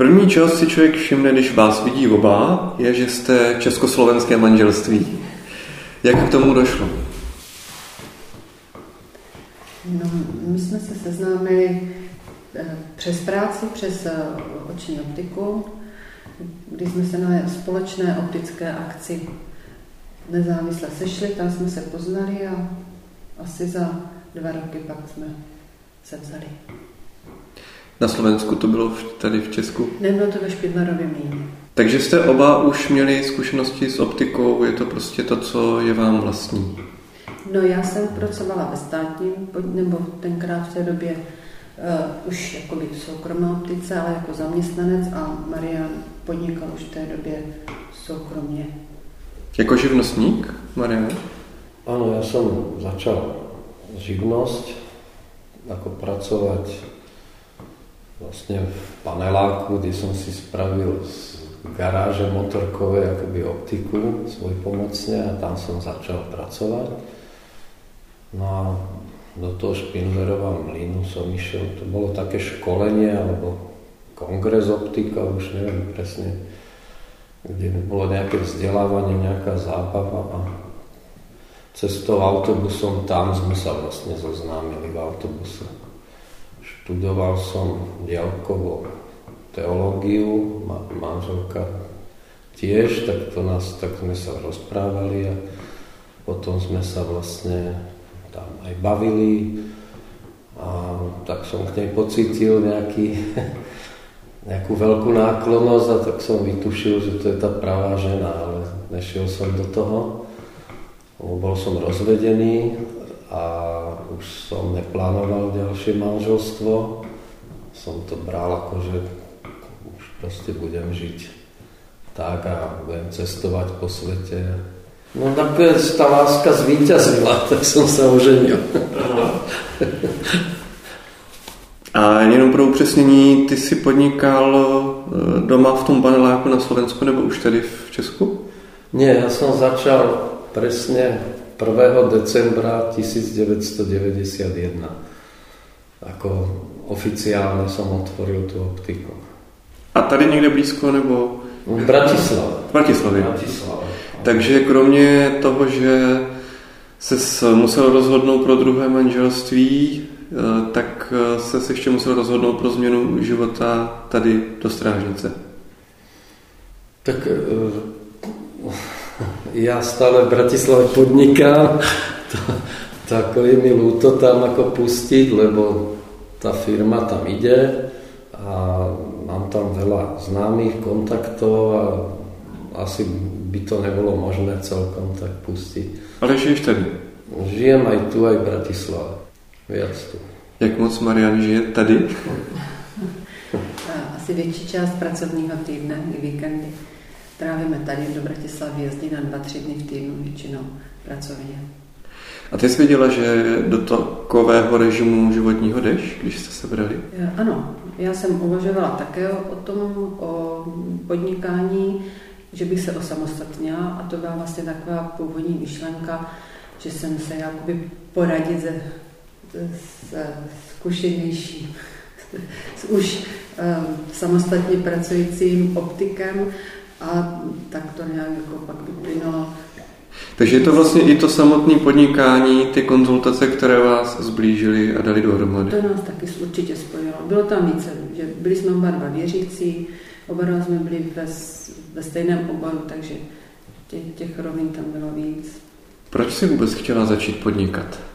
První, čeho si člověk všimne, když vás vidí oba, je, že jste československé manželství. Jak k tomu došlo? No, my jsme se seznámili eh, přes práci, přes eh, oční optiku, kdy jsme se na společné optické akci nezávisle sešli, tam jsme se poznali a asi za dva roky pak jsme se vzali. Na Slovensku to bylo tady v Česku? Nebylo to ve Špidlarově mlýně. Takže jste oba už měli zkušenosti s optikou, je to prostě to, co je vám vlastní? No já jsem pracovala ve státním, nebo tenkrát v té době uh, už jakoby v soukromé optice, ale jako zaměstnanec a Marian podnikal už v té době soukromně. Jako živnostník, Marian? Ano, já jsem začal živnost, jako pracovat vlastně v paneláku, kde jsem si spravil z garáže motorkové jakoby optiku svoj pomocně a tam jsem začal pracovat. No a do toho Špindlerova mlínu som išiel, to bolo také školenie alebo kongres optika, už neviem presne, kde bolo nejaké vzdelávanie, nejaká zábava a cestou autobusom tam sme sa vlastne zoznámili v autobuse. Študoval som dielkovo teológiu, manželka tiež, tak to nás, tak sme sa rozprávali a potom sme sa vlastne tam aj bavili a tak som k nej pocítil nejaký, nejakú veľkú náklonnosť a tak som vytušil, že to je tá pravá žena, ale nešiel som do toho. Bol som rozvedený a už som neplánoval ďalšie manželstvo. Som to bral ako, že už proste budem žiť tak a budem cestovať po svete No nakoniec tá láska zvíťazila, tak som sa oženil. A jenom pro upřesnění, ty si podnikal eh, doma v tom paneláku na Slovensku nebo už tady v Česku? Nie, ja som začal presne 1. decembra 1991. Ako oficiálne som otvoril tú optiku. A tady někde blízko nebo? V Bratislave. V Bratislavě. Bratislave. Takže kromě toho, že se musel rozhodnout pro druhé manželství, eh, tak eh, se ještě musel rozhodnout pro změnu života tady do Strážnice. Tak eh, já stále v Bratislave podnikám, to, tako je mi ľúto tam ako pustiť, lebo tá firma tam ide a mám tam veľa známych kontaktov a asi by to nebolo možné celkom tak pustiť. Ale žiješ tady? Žijem aj tu, aj v Bratislave. Viac tu. Jak moc Marian žije tady? Asi větší část pracovního týdne i víkendy trávíme tady do Bratislavy, jezdí na dva, tři dny v týdnu většinou pracovně. A ty jsi věděla, že do takového režimu životního jdeš, když jste se brali? Ano, já jsem uvažovala také o tom, o podnikání, že bych se osamostatnila a to byla vlastně taková původní myšlenka, že jsem se jakoby poradit se, s zkušenějším, s už um, samostatně pracujícím optikem a tak to nějak jako pak vyplynulo. Takže je to vlastně i to samotné podnikání, ty konzultace, které vás zblížily a dali dohromady. To nás taky určitě spojilo. Bylo tam více, že byli jsme oba dva věřící, oba dva jsme byli ve, ve stejném oboru, takže těch, těch rovin tam bylo víc. Proč jsi vůbec chtěla začít podnikat?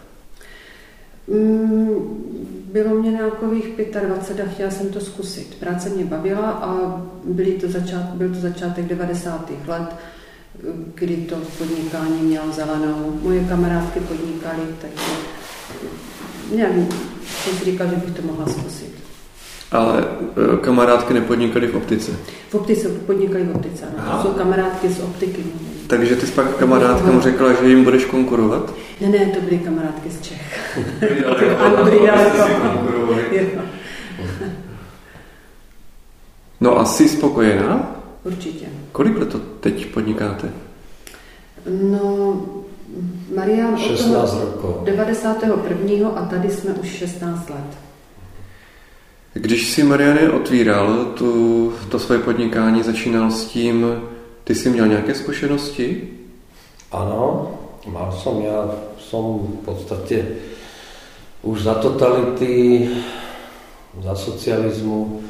Mm, bylo mě nějakových 25 a chtěla jsem to zkusit. Práce mě bavila a byly to začát, byl to začátek 90. let, kdy to podnikání mělo zelenou. Moje kamarádky podnikaly, takže nějak jsem si říkal, že bych to mohla zkusit. Ale e, kamarádky nepodnikaly v optice? V optice podnikaly v optice, ano. To jsou kamarádky z optiky. Takže ty jsi pak kamarádkám řekla, že jim budeš konkurovat? Ne, ne, to byly kamarádky z Čech. ano, byly daleko. No a jsi spokojená? Určitě. Kolik let to teď podnikáte? No, Marian 16 rokov. 91. a tady jsme už 16 let. Když si Mariany otvíral tu, to své podnikání, začínal s tím, ty jsi měl nějaké zkušenosti? Ano, mal som, ja som v podstate už za totality, za socializmu,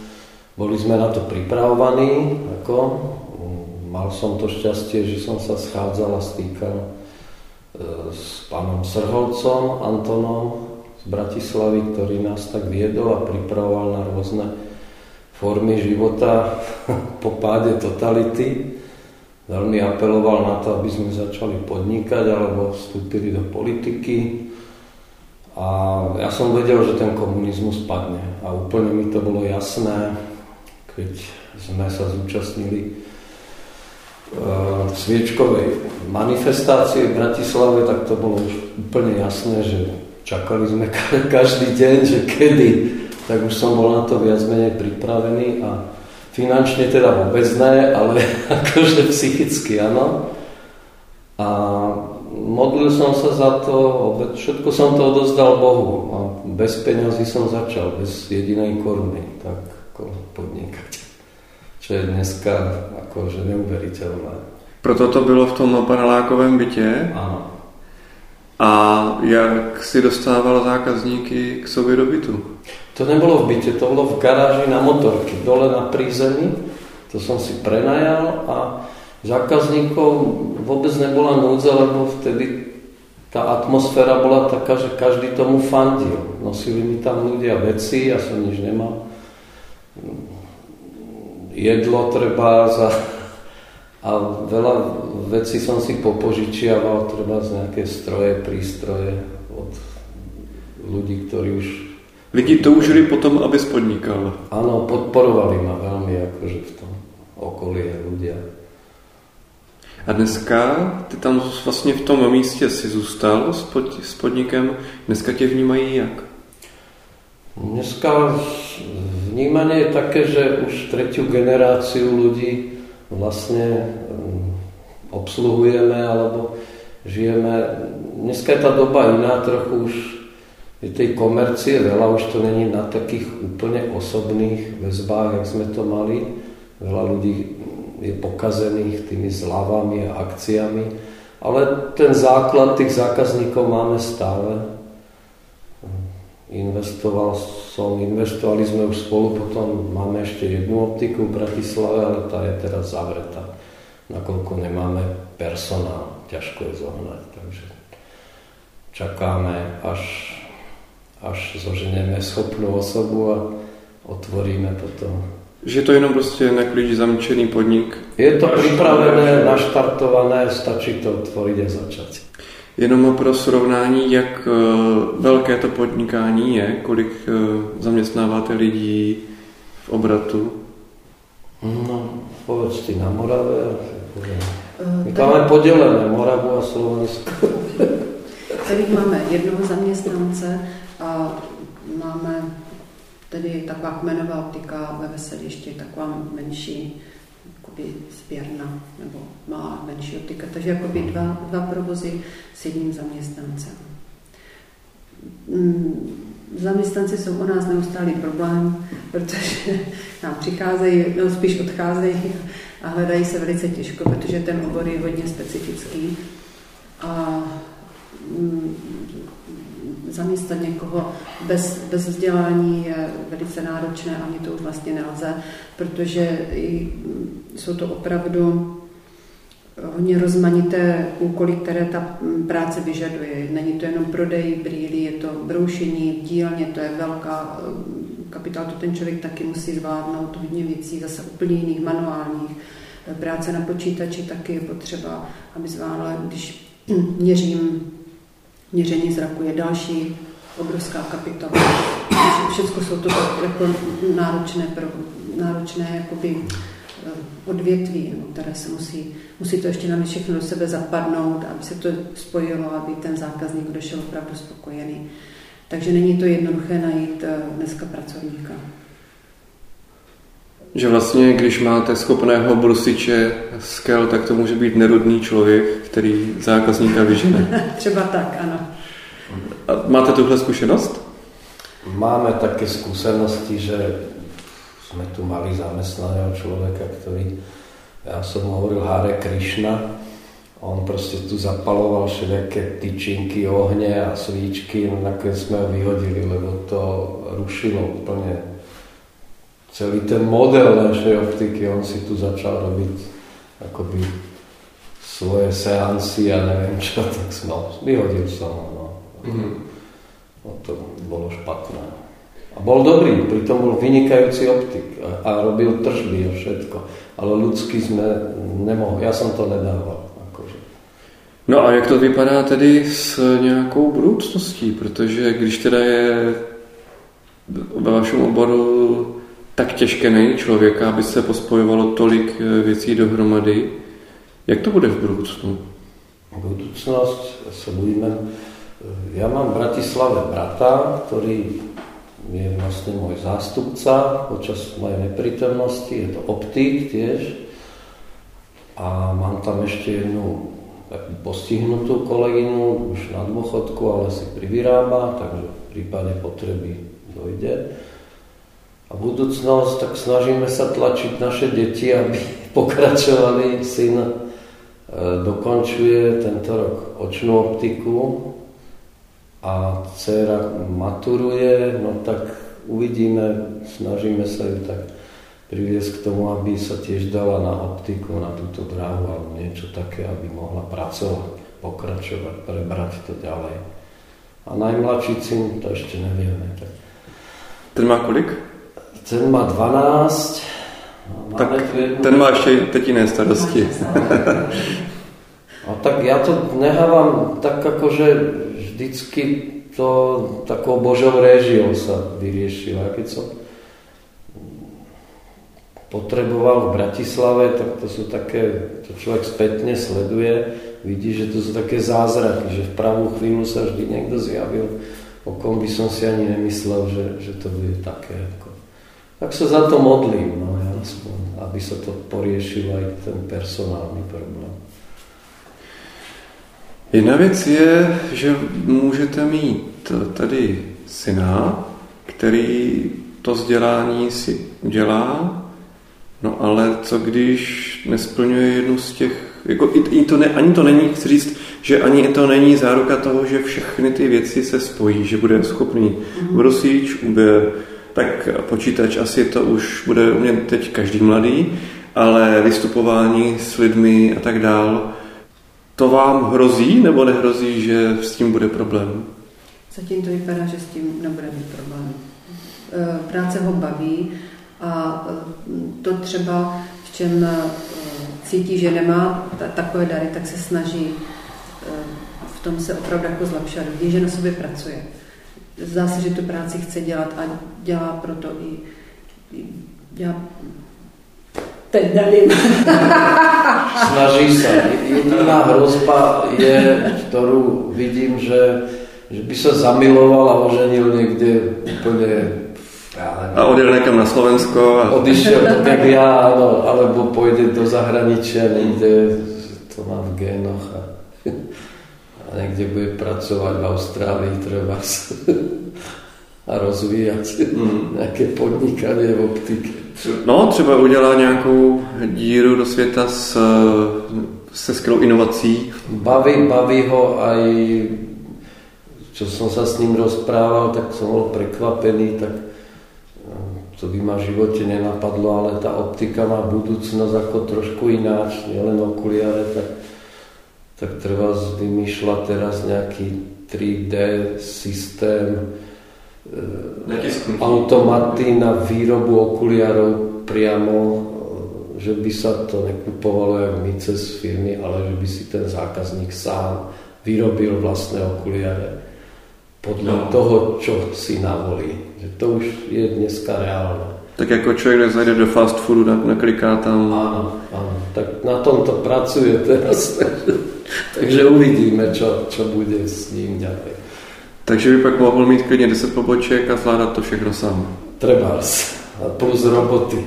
boli sme na to pripravovaní, ako, mal som to šťastie, že som sa schádzal a stýkal e, s pánom Srholcom, Antonom z Bratislavy, ktorý nás tak viedol a pripravoval na rôzne formy života po páde totality. Veľmi apeloval na to, aby sme začali podnikať alebo vstúpili do politiky. A ja som vedel, že ten komunizmus padne. A úplne mi to bolo jasné, keď sme sa zúčastnili uh, sviečkovej manifestácie v Bratislave, tak to bolo už úplne jasné, že čakali sme každý deň, že kedy, tak už som bol na to viac menej pripravený a finančne teda vôbec ne, ale akože psychicky áno. A modlil som sa za to, všetko som to odozdal Bohu a bez peňazí som začal, bez jedinej koruny, tak ako podnikať. Čo je dneska akože neuveriteľné. Proto to bylo v tom panelákovém bytě? Áno. A jak si dostával zákazníky k sobě do bytu? To nebolo v byte, to bolo v garáži na motorky, dole na prízemí. To som si prenajal a zákazníkov vôbec nebola núdza, lebo vtedy tá atmosféra bola taká, že každý tomu fandil. Nosili mi tam ľudia veci, ja som nič nemal. Jedlo treba za... A veľa vecí som si popožičiaval, treba z nejaké stroje, prístroje od ľudí, ktorí už... Lidi toužili potom, aby spodnikal. Áno, podporovali ma veľmi akože v tom okolí ľudia. A dneska ty tam vlastně v tom místě si zůstal s, pod, s podnikem. Dneska tě vnímají jak? Dneska vnímanie je také, že už tretiu generáciu ľudí vlastne um, obsluhujeme alebo žijeme. Dneska je tá doba iná, trochu už je tej komercie veľa, už to není na takých úplne osobných väzbách, jak sme to mali. Veľa ľudí je pokazených tými zľavami a akciami, ale ten základ tých zákazníkov máme stále. Investoval som, investovali sme už spolu, potom máme ešte jednu optiku v Bratislave, ale tá je teraz zavretá. Nakoľko nemáme personál, ťažko je zohnať, takže čakáme, až, až zoženeme schopnú osobu a otvoríme potom že to je jenom prostě na klíč zamčený podnik. Je to připravené, naštartované, stačí to otvoriť a začať. Jenom pro srovnání, jak eh, velké to podnikání je, kolik eh, zaměstnáváte lidí v obratu? No, povedz ty na Morave. My tam máme podělené Moravu a Slovensko. Tady máme jednoho zaměstnance a máme tedy taková kmenová optika ve Veselišti, taková menší jakoby sběrna nebo má menší optika. Takže jakoby dva, dva provozy s jedním zaměstnancem. Mm, zaměstnanci jsou u nás neustálý problém, protože nám přicházejí, no spíš odcházejí a hledají se velice těžko, protože ten obor je hodně specifický. A mm, zaměstnat někoho bez, bez vzdělání je velice náročné, ani to už vlastně nelze, protože jsou to opravdu hodně rozmanité úkoly, které ta práce vyžaduje. Není to jenom prodej brýlí, je to broušení v dílně, to je velká kapitál, to ten člověk taky musí zvládnout, hodně věcí, zase úplně jiných, manuálních. Práce na počítači taky je potřeba, aby zvládla, když měřím měření zraku je další obrovská kapitola. Všechno jsou to jako náročné, pro, náročné jakoby, eh, odvětví, no, které se musí, musí to ještě na všechno do sebe zapadnout, aby se to spojilo, aby ten zákazník došel opravdu spokojený. Takže není to jednoduché najít eh, dneska pracovníka. Že vlastně, když máte schopného brusiče skel, tak to může být nerudný člověk, který zákazníka vyžene. Třeba tak, ano. A máte tuhle zkušenost? máme také skúsenosti, že sme tu mali zamestnaného človeka, ktorý, ja som hovoril Hare Krishna, on prostě tu zapaloval všelijaké tyčinky, ohně a svíčky, no nakonec jsme ho vyhodili, lebo to rušilo úplně celý ten model našej optiky. On si tu začal robiť akoby svoje seansy a neviem čo, tak no, vyhodil som ho. No. Mm-hmm. no to bolo špatné. A bol dobrý, pritom bol vynikajúci optik a, a robil tržby a všetko. Ale ľudsky sme nemohli, ja som to nedával. Akože. No a jak to vypadá tedy s nějakou budoucností? Protože když teda je ve vašem oboru tak těžké najít člověka, aby se pospojovalo tolik věcí dohromady, jak to bude v budoucnu? Budúcnosť sa budeme... Ja mám v Bratislave brata, ktorý je vlastne môj zástupca počas mojej neprítomnosti, je to optik tiež. A mám tam ešte jednu postihnutú kolegynu, už na dôchodku, ale si privyrába, takže v prípade potreby dojde. A budúcnosť, tak snažíme sa tlačiť naše deti, aby pokračovali. Syn E, dokončuje tento rok očnú optiku a dcera maturuje, no tak uvidíme, snažíme sa ju tak priviesť k tomu, aby sa tiež dala na optiku, na túto dráhu alebo niečo také, aby mohla pracovať, pokračovať, prebrať to ďalej. A najmladší syn, to ešte nevieme. Tak... Ten má kolik? Ten má 12, No, tak ten má ještě teď jiné starosti. A tak ja to nehávam tak že vždycky to takou božou réžiou sa vyriešilo. A keď som potreboval v Bratislave, tak to sú také, to človek spätne sleduje, vidí, že to sú také zázraky, že v pravú chvíľu sa vždy niekto zjavil, o kom by som si ani nemyslel, že, že to bude také. Ako. Tak sa za to modlím, no, aspoň, aby sa to poriešil aj ten personálny problém. Jedna věc je, že můžete mít tady syna, který to vzdělání si udělá, no ale co když nesplňuje jednu z těch, jako i, i to ne, ani to není, chci říct, že ani to není záruka toho, že všechny ty věci se spojí, že bude schopný mm-hmm. brosič, bude tak počítač asi to už bude umět teď každý mladý, ale vystupování s lidmi a tak dál, to vám hrozí nebo nehrozí, že s tím bude problém? Zatím to vypadá, že s tím nebude mít problém. E, práce ho baví a e, to třeba, v čem e, cítí, že nemá takové dary, tak se snaží v tom se opravdu jako zlepšovat. Vidí, že na sobě pracuje. Zdá se, že tu práci chce dělat a dělá proto i, i já teď nevím. Snaží sa. Jediná hrozba je, ktorú vidím, že, že by sa zamiloval a oženil ja neviem. A odjel nekam na Slovensko. A... Odišiel tak ja, no, alebo pôjde do zahraničia niekde, to má v génoch a, a niekde bude pracovať v Austrálii treba a rozvíjať mm. nejaké podnikanie v optike. No, třeba udělá nějakou díru do světa s, se skvělou inovací. Baví, baví ho aj, čo som sa s ním rozprával, tak som bol prekvapený, tak to by ma v živote nenapadlo, ale tá optika má budúcnosť ako trošku ináč, nielen okuliare, tak, tak treba vymýšľať teraz nejaký 3D systém, automaty na výrobu okuliarov priamo, že by sa to nekupovalo jak my cez firmy, ale že by si ten zákazník sám vyrobil vlastné okuliare podľa no. toho, čo si navolí. Že to už je dneska reálne. Tak jako člověk zajde do fast foodu, nakliká tam... Áno, áno. Tak na tom to pracuje teraz. Takže uvidíme, čo, čo bude s ním ďalej. Takže by pak mohl mít klidně 10 poboček a zvládat to všechno sám. Třeba a plus roboty.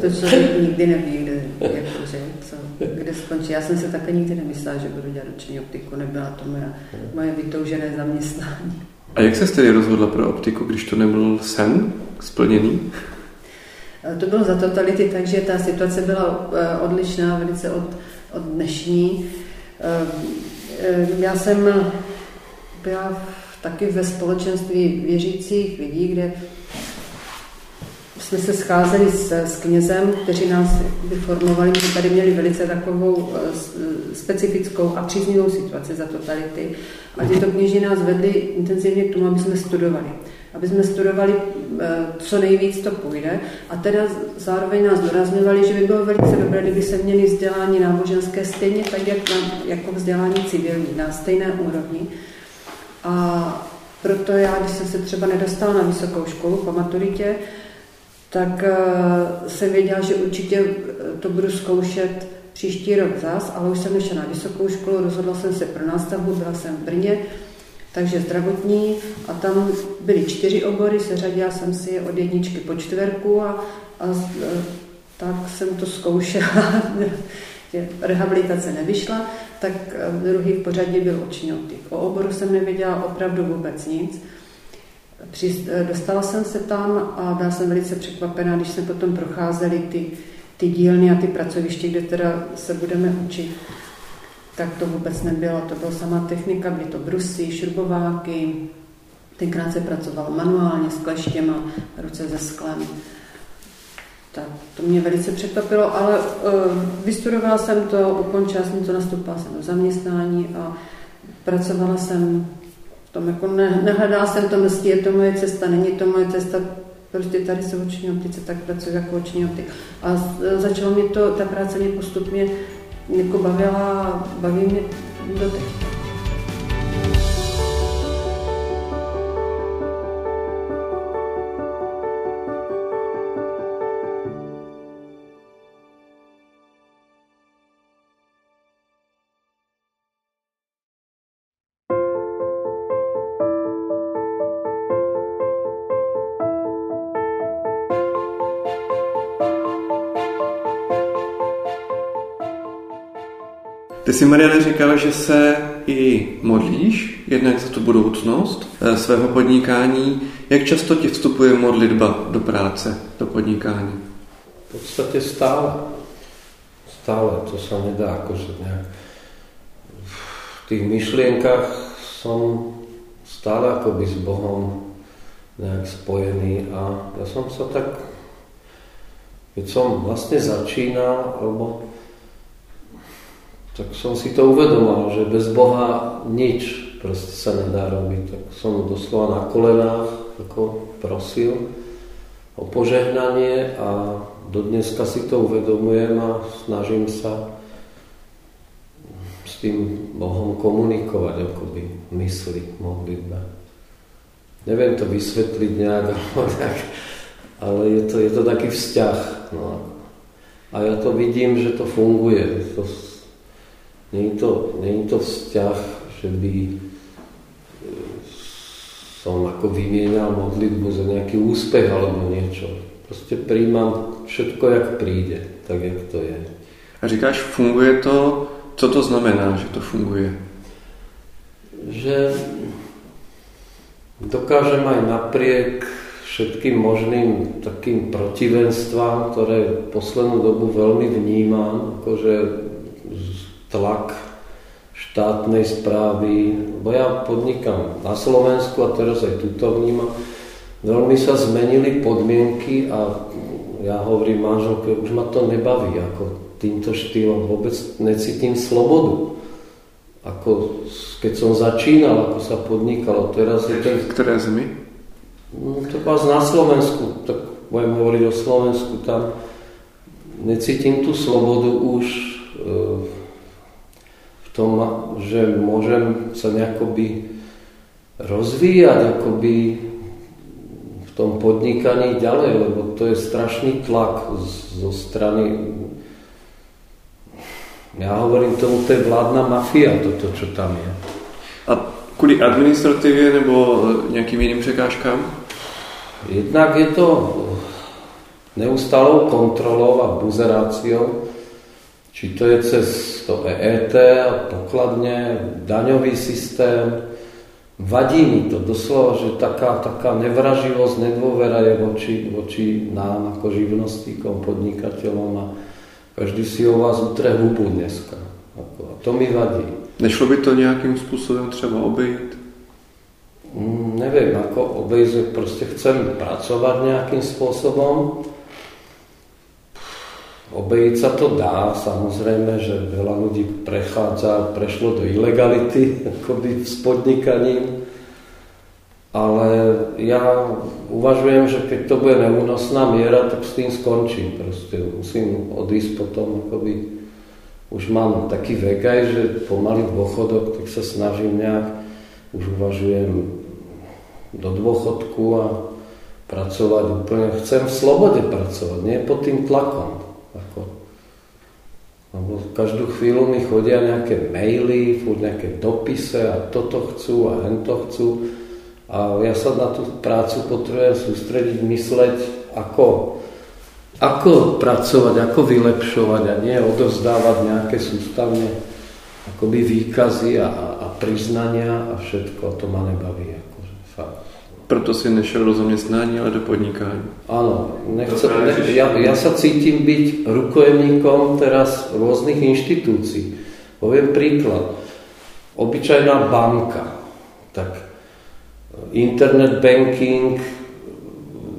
to člověk nikdy neví, kde, jako, že, co, kde skončí. Já jsem se také nikdy nemyslela, že budu dělat roční optiku. Nebyla to moje, moje vytoužené zaměstnání. A jak se tedy rozhodla pro optiku, když to nebyl sen splněný? To bylo za totality, takže ta situace byla eh, odlišná velice od, od dnešní. Eh, eh, já jsem byla taky ve společenství věřících lidí, kde jsme se scházeli s, s knězem, kteří nás vyformovali, my tady měli velice takovou specifickou a příznivou situaci za totality. A tyto kněži nás vedli intenzivně k tomu, aby jsme studovali aby jsme studovali, eh, co nejvíc to půjde. A teda zároveň nás dorazňovali, že by bylo velice dobré, kdyby se měli vzdělání náboženské stejně tak, jak na, jako vzdělání civilní, na stejné úrovni. A proto já, když jsem se třeba nedostala na vysokou školu po maturitě, tak uh, jsem věděla, že určitě eh, to budu zkoušet příští rok zás, ale už jsem nešla na vysokou školu, rozhodla jsem se pro nástavbu, byla jsem v Brně, takže zdravotní a tam byly čtyři obory, seřadila jsem si je od jedničky po čtverku a, a e, tak jsem to zkoušela, rehabilitace nevyšla, tak e, druhý v pořadí byl oční optik. O oboru jsem nevěděla opravdu vůbec nic. E, dostala jsem se tam a byla jsem velice překvapená, když jsme potom procházeli ty, ty dílny a ty pracoviště, kde teda se budeme učit tak to vůbec nebylo. To byla sama technika, byly to brusy, šrubováky. Tenkrát se pracovalo manuálně s kleštěma, ruce ze sklem. Tak to mě velice překvapilo, ale uh, vystudovala jsem to, ukončila jsem to, nastoupila jsem do zaměstnání a pracovala jsem v tom, jako ne, nehledala jsem to, jestli je to moje cesta, není to moje cesta, prostě tady se oční optice, tak pracuji jako oční optik. A začalo mě to, ta práce mě postupně jako bavila, baví mě doteď. Ty jsi, Mariana, říkala, že se i modlíš, jednak za tu budoucnost eh, svého podnikání. Jak často ti vstupuje modlitba do práce, do podnikání? V podstatě stále. Stále, to se nedá akože nejak... V těch myšlienkách som stále akoby s Bohom nejak spojený a ja som sa tak, keď som vlastne začínal, alebo tak som si to uvedomal, že bez Boha nič proste sa nedá robiť. Tak som doslova na kolenách ako prosil o požehnanie a do dneska si to uvedomujem a snažím sa s tým Bohom komunikovať akoby mysli, modlitbe. Neviem to vysvetliť nejak, ale je to, je to taký vzťah. No. A ja to vidím, že to funguje. To Není to, není to vzťah, že by e, som ako vymienal modlitbu za nejaký úspech alebo niečo. Prostě přijímám všetko, jak přijde, tak jak to je. A říkáš, funguje to, co to znamená, že to funguje? Že dokážem aj napriek všetkým možným takým protivenstvám, ktoré poslednú dobu veľmi vnímam, akože tlak štátnej správy, bo ja podnikám na Slovensku a teraz aj tuto vnímam, veľmi sa zmenili podmienky a ja hovorím manželke, už ma to nebaví, ako týmto štýlom vôbec necítim slobodu. Ako keď som začínal, ako sa podnikalo, teraz je to... Ktoré zemi? No, to vás na Slovensku, tak budem hovoriť o Slovensku, tam necítim tú slobodu už e, tom, že môžem sa nejakoby rozvíjať akoby v tom podnikaní ďalej, lebo to je strašný tlak zo strany ja hovorím tomu, to je vládna mafia, toto, čo tam je. A kvůli administrativě nebo nějakým jiným překážkám? Jednak je to neustálou kontrolou a buzeráciou, či to je cez to EET a pokladne, daňový systém, vadí mi to doslova, že taká, taká nevraživosť, nedôvera je voči, voči nám ako živnostníkom, podnikateľom a každý si o vás utre hubu dneska. A to mi vadí. Nešlo by to nějakým způsobem třeba obejít? Mm, neviem, ako obejsť, proste chcem pracovať nejakým spôsobom. Obejiť sa to dá, samozrejme, že veľa ľudí prechádza, prešlo do ilegality, akoby s podnikaním. Ale ja uvažujem, že keď to bude neúnosná miera, tak s tým skončím. Proste musím odísť potom, akoby už mám taký vek aj, že pomaly dôchodok, tak sa snažím nejak, už uvažujem do dôchodku a pracovať úplne. Chcem v slobode pracovať, nie pod tým tlakom. Lebo každú chvíľu mi chodia nejaké maily, furt nejaké dopise a toto chcú a hento chcú. A ja sa na tú prácu potrebujem sústrediť, mysleť, ako, ako pracovať, ako vylepšovať a nie odovzdávať nejaké sústavne akoby výkazy a, a priznania a všetko. To ma nebaví. Proto si nešel do zaměstnání, ale do podnikání. Áno, nechce, ne, ja, ja sa cítim byť rukojemníkom teraz rôznych inštitúcií. Poviem príklad. Obyčajná banka, tak internet banking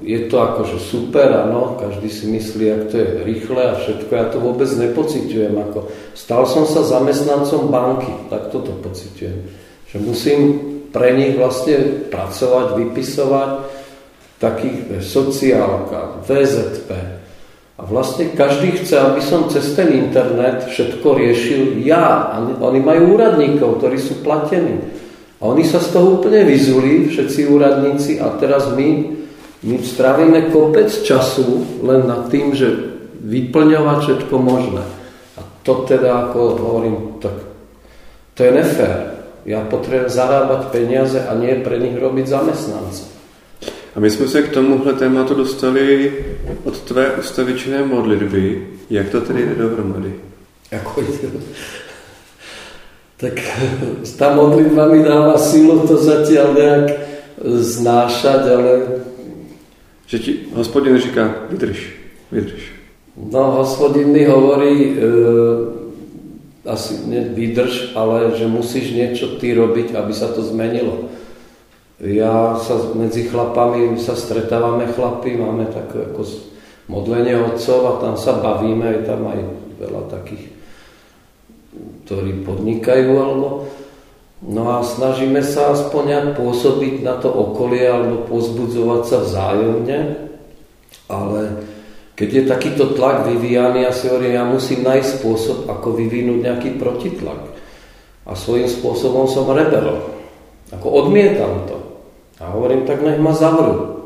je to akože super, áno, každý si myslí, jak to je rýchle a všetko, ja to vôbec nepociťujem. Ako, stal som sa zamestnancom banky, tak toto pociťujem. Že musím pre nich vlastne pracovať, vypisovať takých sociálka, VZP. A vlastne každý chce, aby som cez ten internet všetko riešil ja. A oni majú úradníkov, ktorí sú platení. A oni sa z toho úplne vyzuli, všetci úradníci, a teraz my, my strávime kopec času len nad tým, že vyplňovať všetko možné. A to teda, ako hovorím, tak to je nefér. Já potřebuji zarábať peniaze a nie pre nich robiť zamestnance. A my jsme se k tomuhle tématu dostali od tvé ustavičné modlitby. Jak to tedy jde dohromady? Jako, tak ta modlitba mi dává sílu to zatím nějak znášať, ale... Že ti hospodin říká, vydrž, vydrž. No, hospodin mi hovorí, e, asi vydrž, ale že musíš niečo ty robiť, aby sa to zmenilo. Ja sa medzi chlapami, sa stretávame chlapi, máme také ako modlenie otcov a tam sa bavíme, je tam aj veľa takých, ktorí podnikajú alebo No a snažíme sa aspoň nejak pôsobiť na to okolie alebo pozbudzovať sa vzájomne, ale keď je takýto tlak vyvíjaný, ja si hovorím, ja musím nájsť spôsob, ako vyvinúť nejaký protitlak. A svojím spôsobom som rebel. Ako odmietam to. A hovorím, tak nech ma zavrú.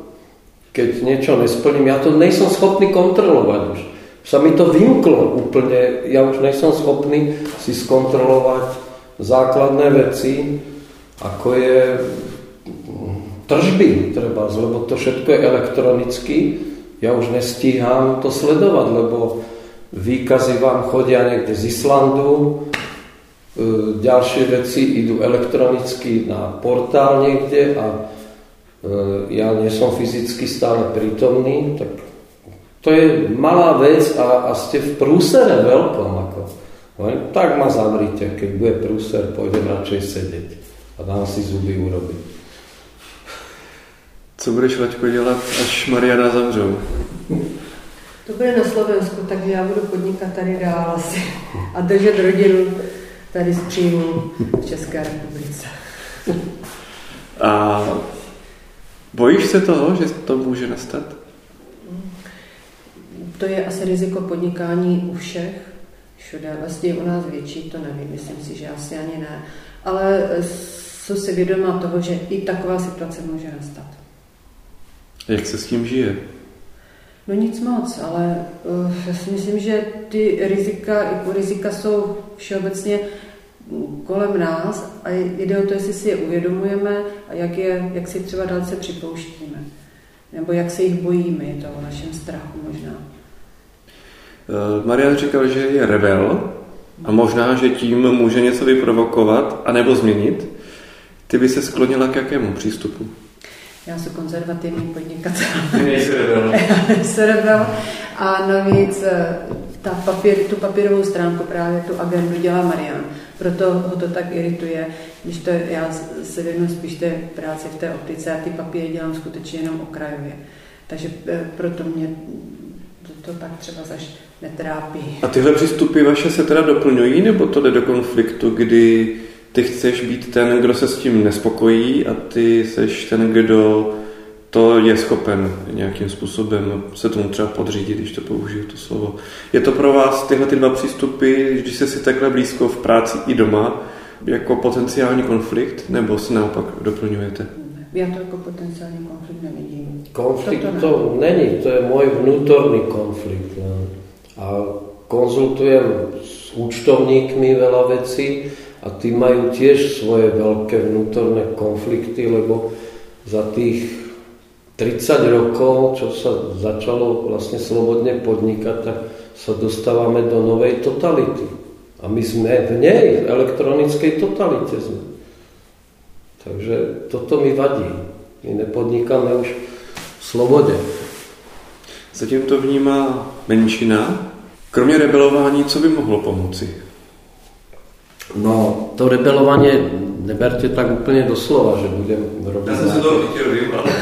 Keď niečo nesplním, ja to nejsem schopný kontrolovať už. Sa mi to vymklo úplne, ja už nejsem schopný si skontrolovať základné veci, ako je tržby treba, lebo to všetko je elektronicky ja už nestíham to sledovať, lebo výkazy vám chodia niekde z Islandu, e, ďalšie veci idú elektronicky na portál niekde a e, ja nie som fyzicky stále prítomný, tak to je malá vec a, a ste v prúsere veľkom. Ako. No, tak ma zavrite, keď bude prúser, pôjdem radšej sedieť a dám si zuby urobiť. Co budeš, Vaťko, dělat, až Mariana zavřou? To bude na Slovensku, takže já budu podnikat tady dál asi a držet rodinu tady z příjmu v České republice. A bojíš se toho, že to může nastat? To je asi riziko podnikání u všech. Všude vlastně u nás větší, to nevím, myslím si, že asi ani ne. Ale jsou si vědomá toho, že i taková situace může nastat. Jak se s tím žije? No nic moc, ale uh, já si myslím, že ty rizika, i rizika jsou všeobecně kolem nás a jde o to, jestli si je uvědomujeme a jak, je, jak si třeba dalece připouštíme. Nebo jak se jich bojíme, je to o našem strachu možná. Uh, Marian říkal, že je rebel a možná, že tím může něco vyprovokovat anebo změnit. Ty by se sklonila k jakému přístupu? Já jsem konzervativní podnikatel. Nejsi rebel. Nejsi rebel. A navíc eh, ta papír, tu papírovou stránku, právě tu agendu dělá Marian. Proto ho to tak irituje, když to já se věnu spíš té práci v té optice a ty papíry dělám skutečně jenom okrajově. Takže eh, proto mě to, to tak třeba zaš netrápí. A tyhle přístupy vaše se teda doplňují, nebo to jde do konfliktu, kdy ty chceš být ten, kdo se s tím nespokojí a ty seš ten, kdo to je schopen nějakým způsobem se tomu třeba podřídit, když to použiju to slovo. Je to pro vás tyhle ty dva přístupy, když se si takhle blízko v práci i doma, jako potenciální konflikt, nebo se naopak doplňujete? Já to jako potenciální konflikt nevidím. Konflikt to, to není, to je můj vnútorný konflikt. Ne? A konzultujem s účtovníkmi veľa vecí a tí majú tiež svoje veľké vnútorné konflikty, lebo za tých 30 rokov, čo sa začalo vlastne slobodne podnikať, tak sa dostávame do novej totality. A my sme v nej, v elektronickej totalite sme. Takže toto mi vadí. My nepodnikáme už v slobode. Zatím to vnímá menšina. Kromě rebelování, co by mohlo pomoci? No, to rebelovanie neberte tak úplně doslova, že budem robit... Já jsem se to chtěl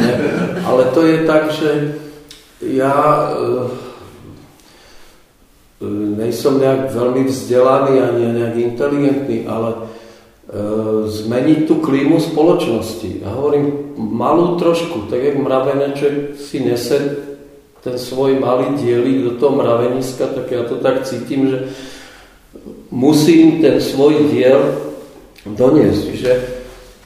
ne, Ale to je tak, že já e, nejsem nějak velmi vzdělaný ani nějak inteligentný, ale e, zmeniť tu klímu spoločnosti. Ja hovorím malú trošku, tak jak mraveneček si nese ten svoj malý dielik do toho mraveniska, tak ja to tak cítim, že musím ten svoj diel doniesť. Že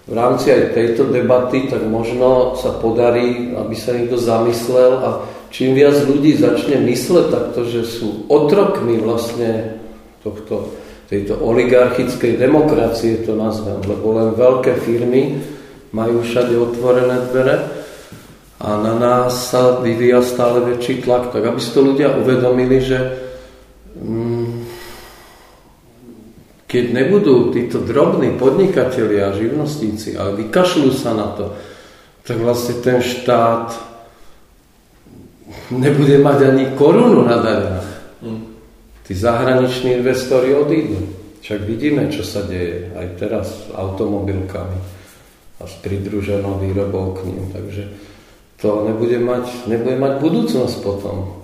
v rámci aj tejto debaty tak možno sa podarí, aby sa niekto zamyslel a čím viac ľudí začne mysleť takto, že sú otrokmi vlastne tohto, tejto oligarchickej demokracie, to nazvem, lebo len veľké firmy majú všade otvorené dvere a na nás sa vyvíja stále väčší tlak, tak aby si to ľudia uvedomili, že mm, keď nebudú títo drobní podnikatelia a živnostníci, ale vykašľú sa na to, tak vlastne ten štát nebude mať ani korunu na daňách. Hm. Tí zahraniční investori odídu. Však vidíme, čo sa deje aj teraz s automobilkami a s pridruženou výrobou k ním. Takže to nebude mať, nebude mať budúcnosť potom.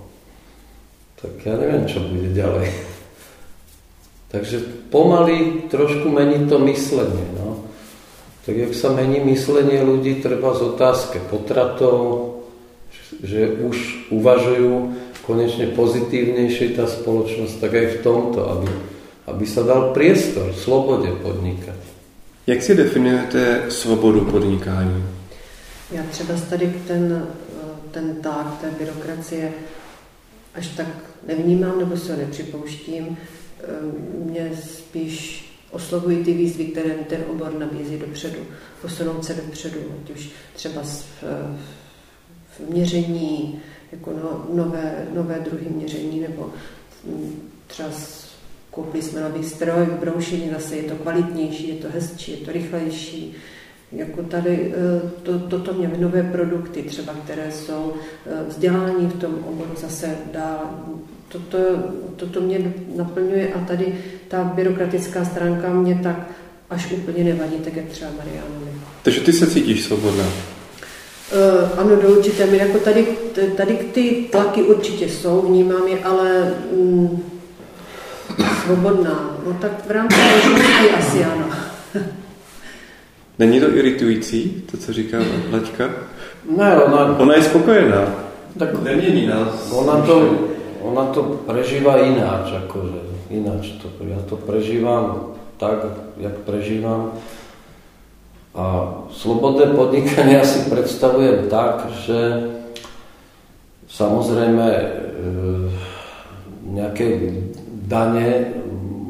Tak ja neviem, čo bude ďalej. Takže pomaly trošku mení to myslenie. No. Tak jak sa mení myslenie ľudí, treba z otázke potratov, že už uvažujú konečne pozitívnejšie tá spoločnosť, tak aj v tomto, aby, aby sa dal priestor slobode podnikať. Jak si definujete svobodu podnikání? Já třeba tady ten, ten tak té byrokracie až tak nevnímám nebo si ho nepřipouštím. Ehm, mě spíš oslovují ty výzvy, které ten obor nabízí dopředu, posunout se dopředu, ať už třeba v, v měření, jako no, nové, nové druhy měření, nebo hm, třeba koupili jsme nový stroj, broušení, zase je to kvalitnější, je to hezčí, je to rychlejší. Jako tady eh, to, toto mě nové produkty třeba, které jsou eh, vzdělání v tom oboru zase dál toto, toto mě naplňuje a tady ta byrokratická stránka mě tak až úplně nevadí, tak jak třeba Marianovi. Takže ty se cítíš svobodná? Uh, ano, do určité míry. Jako tady, tady ty tlaky určitě jsou, vnímám je, ale mm, svobodná. No tak v rámci možností asi ano. Není to iritující, to, co říká Laďka? Ne, ona... Ona je spokojená. Tak nemění nás. Ona to, ona to prežíva ináč, akože, ináč to, ja to prežívam tak, jak prežívam. A slobodné podnikanie si predstavujem tak, že samozrejme e, nejaké dane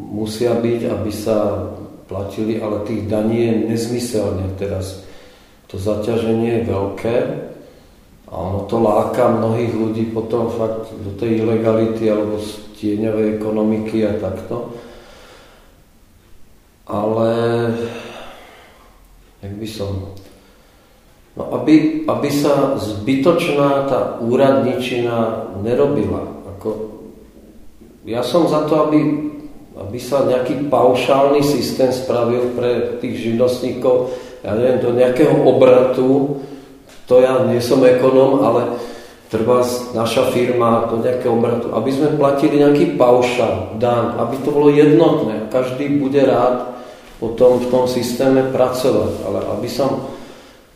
musia byť, aby sa platili, ale tých daní je nezmyselne teraz. To zaťaženie je veľké a ono to láka mnohých ľudí potom fakt do tej ilegality alebo tieňovej ekonomiky a takto. Ale jak by som, no aby, aby sa zbytočná tá úradničina nerobila. Ako, ja som za to, aby, aby sa nejaký paušálny systém spravil pre tých živnostníkov, ja neviem, do nejakého obratu, to ja nie som ekonom, ale treba naša firma do nejakého obratu, aby sme platili nejaký paušal, dan, aby to bolo jednotné. Každý bude rád potom v tom systéme pracovať, ale aby som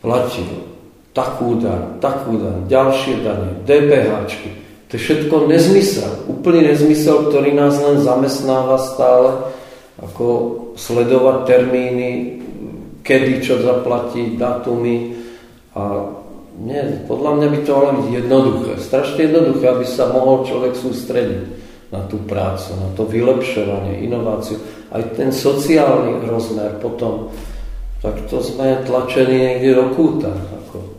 platil takú daň, takú daň, ďalšie dane, DPHčky. To je všetko nezmysel, úplný nezmysel, ktorý nás len zamestnáva stále, ako sledovať termíny, kedy čo zaplatiť, datumy a nie, podľa mňa by to malo byť jednoduché. Strašne jednoduché, aby sa mohol človek sústrediť na tú prácu, na to vylepšovanie, inováciu. Aj ten sociálny rozmer potom, tak to sme tlačení niekde do kúta. Ako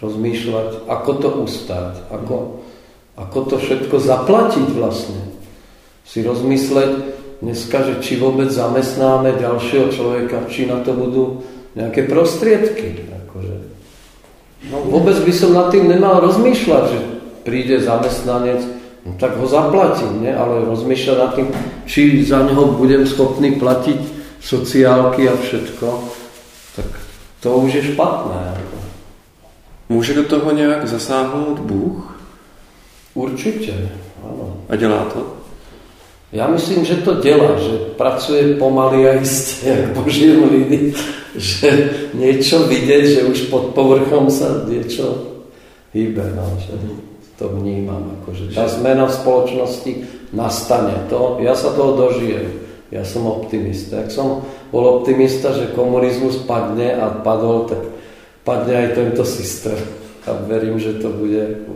rozmýšľať, ako to ustať, ako, ako to všetko zaplatiť vlastne. Si rozmysleť dneska, že či vôbec zamestnáme ďalšieho človeka, či na to budú nejaké prostriedky. No vôbec by som nad tým nemal rozmýšľať, že príde zamestnanec, no tak ho zaplatím, ne? ale rozmýšľať nad tým, či za neho budem schopný platiť sociálky a všetko, tak to už je špatné. Může do toho nějak zasáhnout Bůh? Určitě, ano. A dělá to? Já myslím, že to dělá, že pracuje pomaly a jistě, jak boží lidi, že něco vidět, že už pod povrchom se něco hýbe, no, že to vnímám, jako, že ta zmena v společnosti nastane. To, já se toho dožijem. Já jsem optimista. Jak jsem bol optimista, že komunismus padne a padol, tak padne aj tento systém. A verím, že to bude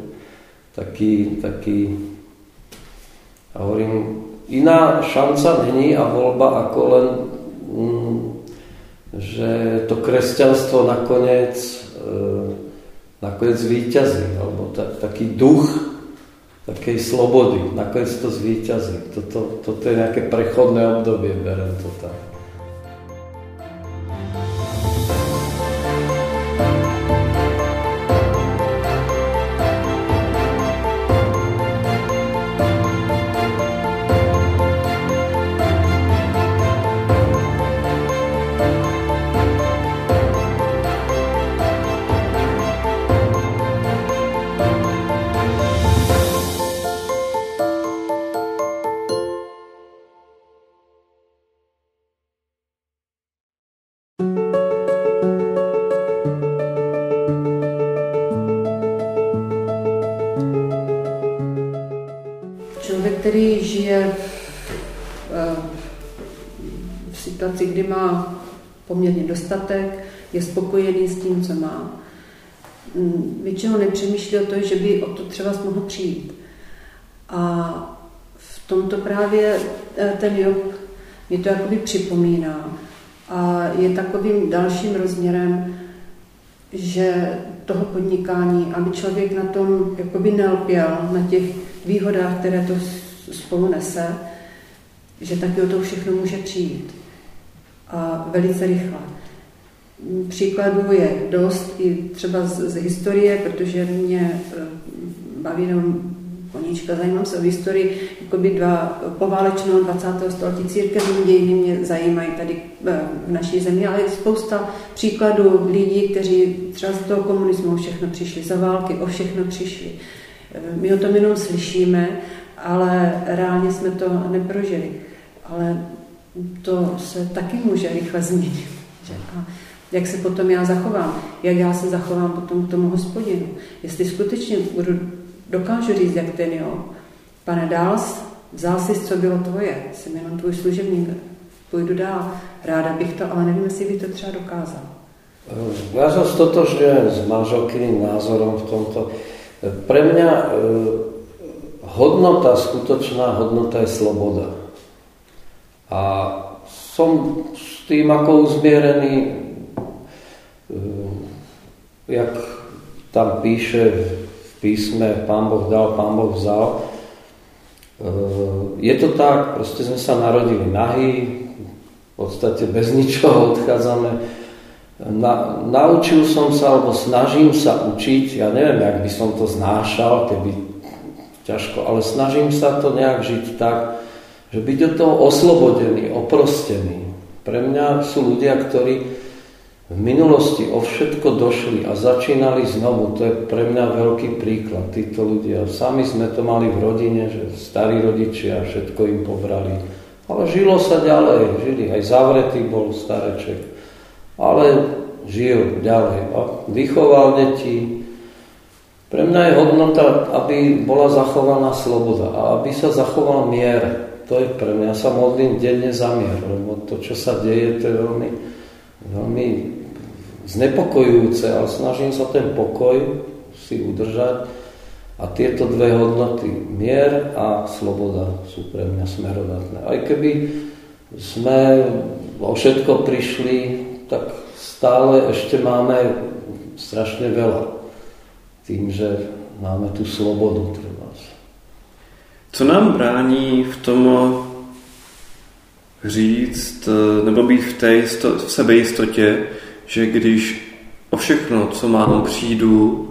taký, taký a hovorím, iná šanca není a volba ako len, mm, že to kresťanstvo nakoniec, e, nakoniec zvíťazí, alebo ta, taký duch takej slobody, nakoniec to zvíťazí. Toto, toto je nejaké prechodné obdobie, berem to tak. Poměrně dostatek, je spokojený s tím, co má. Mm, většinou nepřemýšlí o to, že by o to třeba mohl přijít. A v tomto právě eh, ten Job mě to jakoby připomíná. A je takovým dalším rozměrem, že toho podnikání, aby člověk na tom jakoby nelpěl, na těch výhodách, které to spolu nese, že taky o to všechno může přijít a velice rychle. Příkladů je dost i třeba z, z historie, protože mě eh, baví jenom koníčka, zajímám se o historii, jako by dva poválečného 20. století církevní dějiny mě zajímají tady eh, v naší zemi, ale je spousta příkladů lidí, kteří třeba z toho komunismu všechno přišli, za války o všechno přišli. Eh, my o tom jenom slyšíme, ale reálně jsme to neprožili. Ale to se taky může rychle změnit. Že? A jak se potom já zachovám, jak já se zachovám potom k tomu hospodinu. Jestli skutečně budu, dokážu říct, jak ten jo, pane, dál, vzal si, co bylo tvoje, jsem jenom tvůj služebník, půjdu dál. Ráda bych to, ale nevím, jestli bych to třeba dokázal. Já jsem stotožňujem s manželkyným názorom v tomto. Pre mňa e, hodnota, skutočná hodnota je sloboda. A som s tým ako uzmierený, eh, jak tam píše v písme Pán Boh dal, Pán Boh vzal. Eh, je to tak, proste sme sa narodili nahý, v podstate bez ničoho odchádzame Na, naučil som sa, alebo snažím sa učiť, ja neviem, jak by som to znášal, keby ťažko, ale snažím sa to nejak žiť tak, že byť od toho oslobodený, oprostený. Pre mňa sú ľudia, ktorí v minulosti o všetko došli a začínali znovu. To je pre mňa veľký príklad. Títo ľudia, sami sme to mali v rodine, že starí rodičia všetko im pobrali. Ale žilo sa ďalej, žili. Aj zavretý bol stareček ale žil ďalej a vychoval deti. Pre mňa je hodnota, aby bola zachovaná sloboda a aby sa zachoval mier. To je pre mňa. Ja sa modlím denne za mier, lebo to, čo sa deje, to je veľmi, veľmi znepokojujúce, ale snažím sa ten pokoj si udržať. A tieto dve hodnoty, mier a sloboda, sú pre mňa smerodatné. Aj keby sme o všetko prišli, tak stále ešte máme strašne veľa. Tým, že máme tu slobodu. Co nám brání v tom říct, nebo být v té jisto, v sebejistotě, že když o všechno, co mám, přijdu,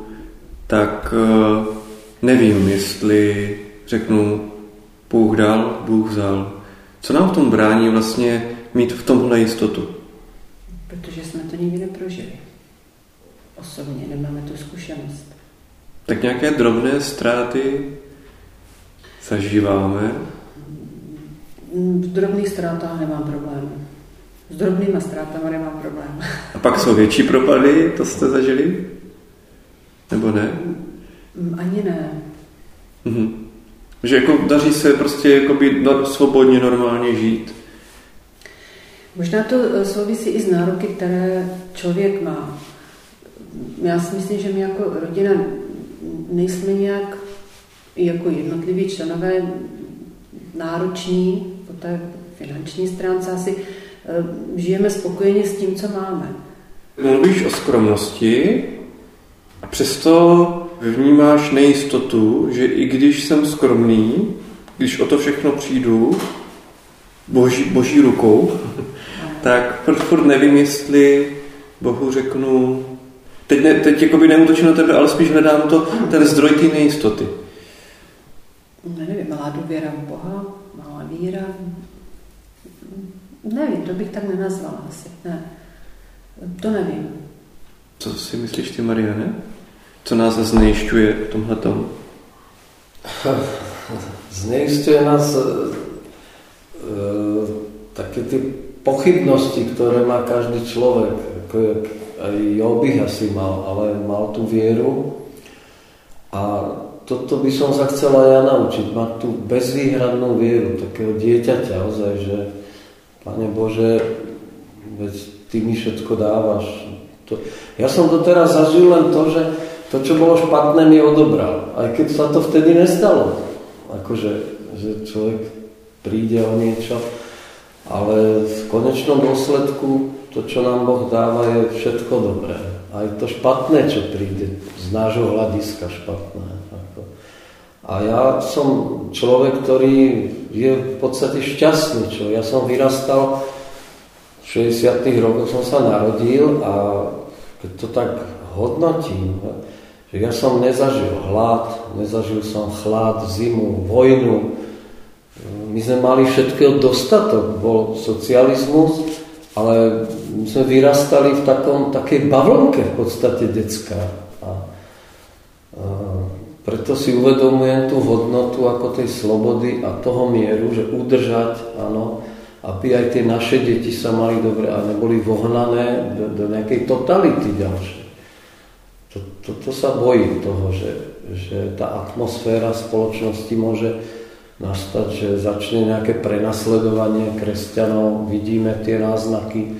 tak eh, nevím, jestli řeknu Bůh dal, Bůh vzal. Co nám v tom brání vlastně mít v tomhle jistotu? protože jsme to nikdy neprožili. Osobně nemáme tu zkušenost. Tak nějaké drobné ztráty zažíváme? V drobných ztrátách nemám problém. S drobnýma ztrátama nemám problém. A pak jsou větší propady, to jste zažili? Nebo ne? Mm, ani ne. Mhm. Že jako daří se prostě jako být svobodně, normálně žít? Možná to eh, souvisí i s nároky, které člověk má. Já si myslím, že my jako rodina nejsme nějak jako jednotliví členové nároční po té finanční stránce asi eh, žijeme spokojeně s tím, co máme. Mluvíš o skromnosti a přesto vnímáš nejistotu, že i když jsem skromný, když o to všechno přijdu, boží, boží rukou, tak furt nevím, jestli Bohu řeknu, teď, ne, teď jakoby neutočím na tebe, ale spíš hledám to, ten zdroj té nejistoty. Ne, nevím, malá důvěra v Boha, malá víra, nevím, to bych tak nenazvala asi, ne. To nevím. Co si myslíš ty, Mariane? Co nás znejišťuje v tomhle tomu? Znejišťuje nás uh, také ty pochybnosti, ktoré má každý človek, ako aj Jobich asi mal, ale mal tú vieru a toto by som sa chcela ja naučiť, mať tú bezvýhradnú vieru, takého dieťaťa ozaj, že Pane Bože, veď Ty mi všetko dávaš. To, ja som to teraz zažil len to, že to, čo bolo špatné, mi odobral. Aj keď sa to vtedy nestalo. Akože, že človek príde o niečo ale v konečnom dôsledku to, čo nám Boh dáva, je všetko dobré. Aj to špatné, čo príde z nášho hľadiska špatné. A ja som človek, ktorý je v podstate šťastný. Čo? Ja som vyrastal, v 60. rokoch som sa narodil a to tak hodnotím, že ja som nezažil hlad, nezažil som chlad, zimu, vojnu, my sme mali všetkého dostatok. Bol socializmus, ale my sme vyrastali v takom, takej bavlnke v podstate detská. A, a preto si uvedomujem tú hodnotu ako tej slobody a toho mieru, že udržať, áno, aby aj tie naše deti sa mali dobre a neboli vohnané do, do nejakej totality ďalšej. To, to, to sa bojím toho, že, že tá atmosféra spoločnosti môže nastať, že začne nejaké prenasledovanie kresťanov, vidíme tie náznaky.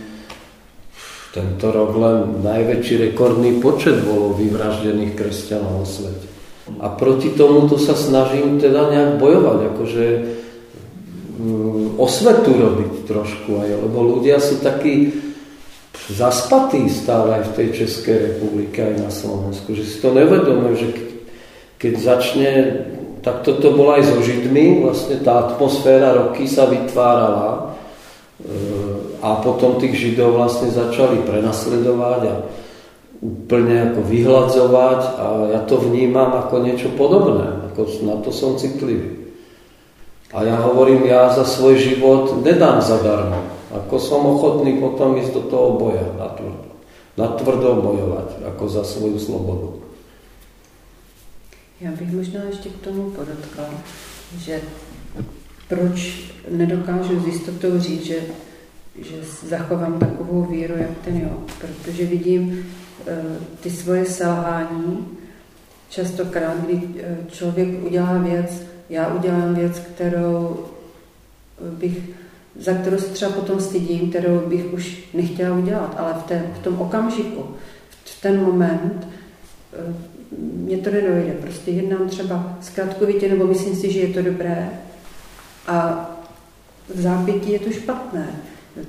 Tento rok len najväčší rekordný počet bolo vyvraždených kresťanov vo svete. A proti tomuto sa snažím teda nejak bojovať, akože mm, osvetu robiť trošku aj, lebo ľudia sú takí zaspatí stále aj v tej Českej republike, aj na Slovensku, že si to nevedomujú, že keď začne tak toto bolo aj so Židmi, vlastne tá atmosféra roky sa vytvárala e, a potom tých Židov vlastne začali prenasledovať a úplne ako vyhľadzovať a ja to vnímam ako niečo podobné, ako na to som citlivý. A ja hovorím, ja za svoj život nedám zadarmo. Ako som ochotný potom ísť do toho boja natvrdo. Natvrdo bojovať, ako za svoju slobodu. Já bych možná ještě k tomu podotkla, že proč nedokážu s jistotou říct, že, že zachovám takovou víru, jak ten jo. Protože vidím ty svoje selhání, častokrát, kdy e, člověk udělá věc, já udělám věc, kterou bych, za kterou se třeba potom stydím, kterou bych už nechtěla udělat, ale v, té, v tom okamžiku, v ten moment, mě to nedojde. Prostě jednám třeba zkratkovitě, nebo myslím si, že je to dobré a v zápětí je to špatné.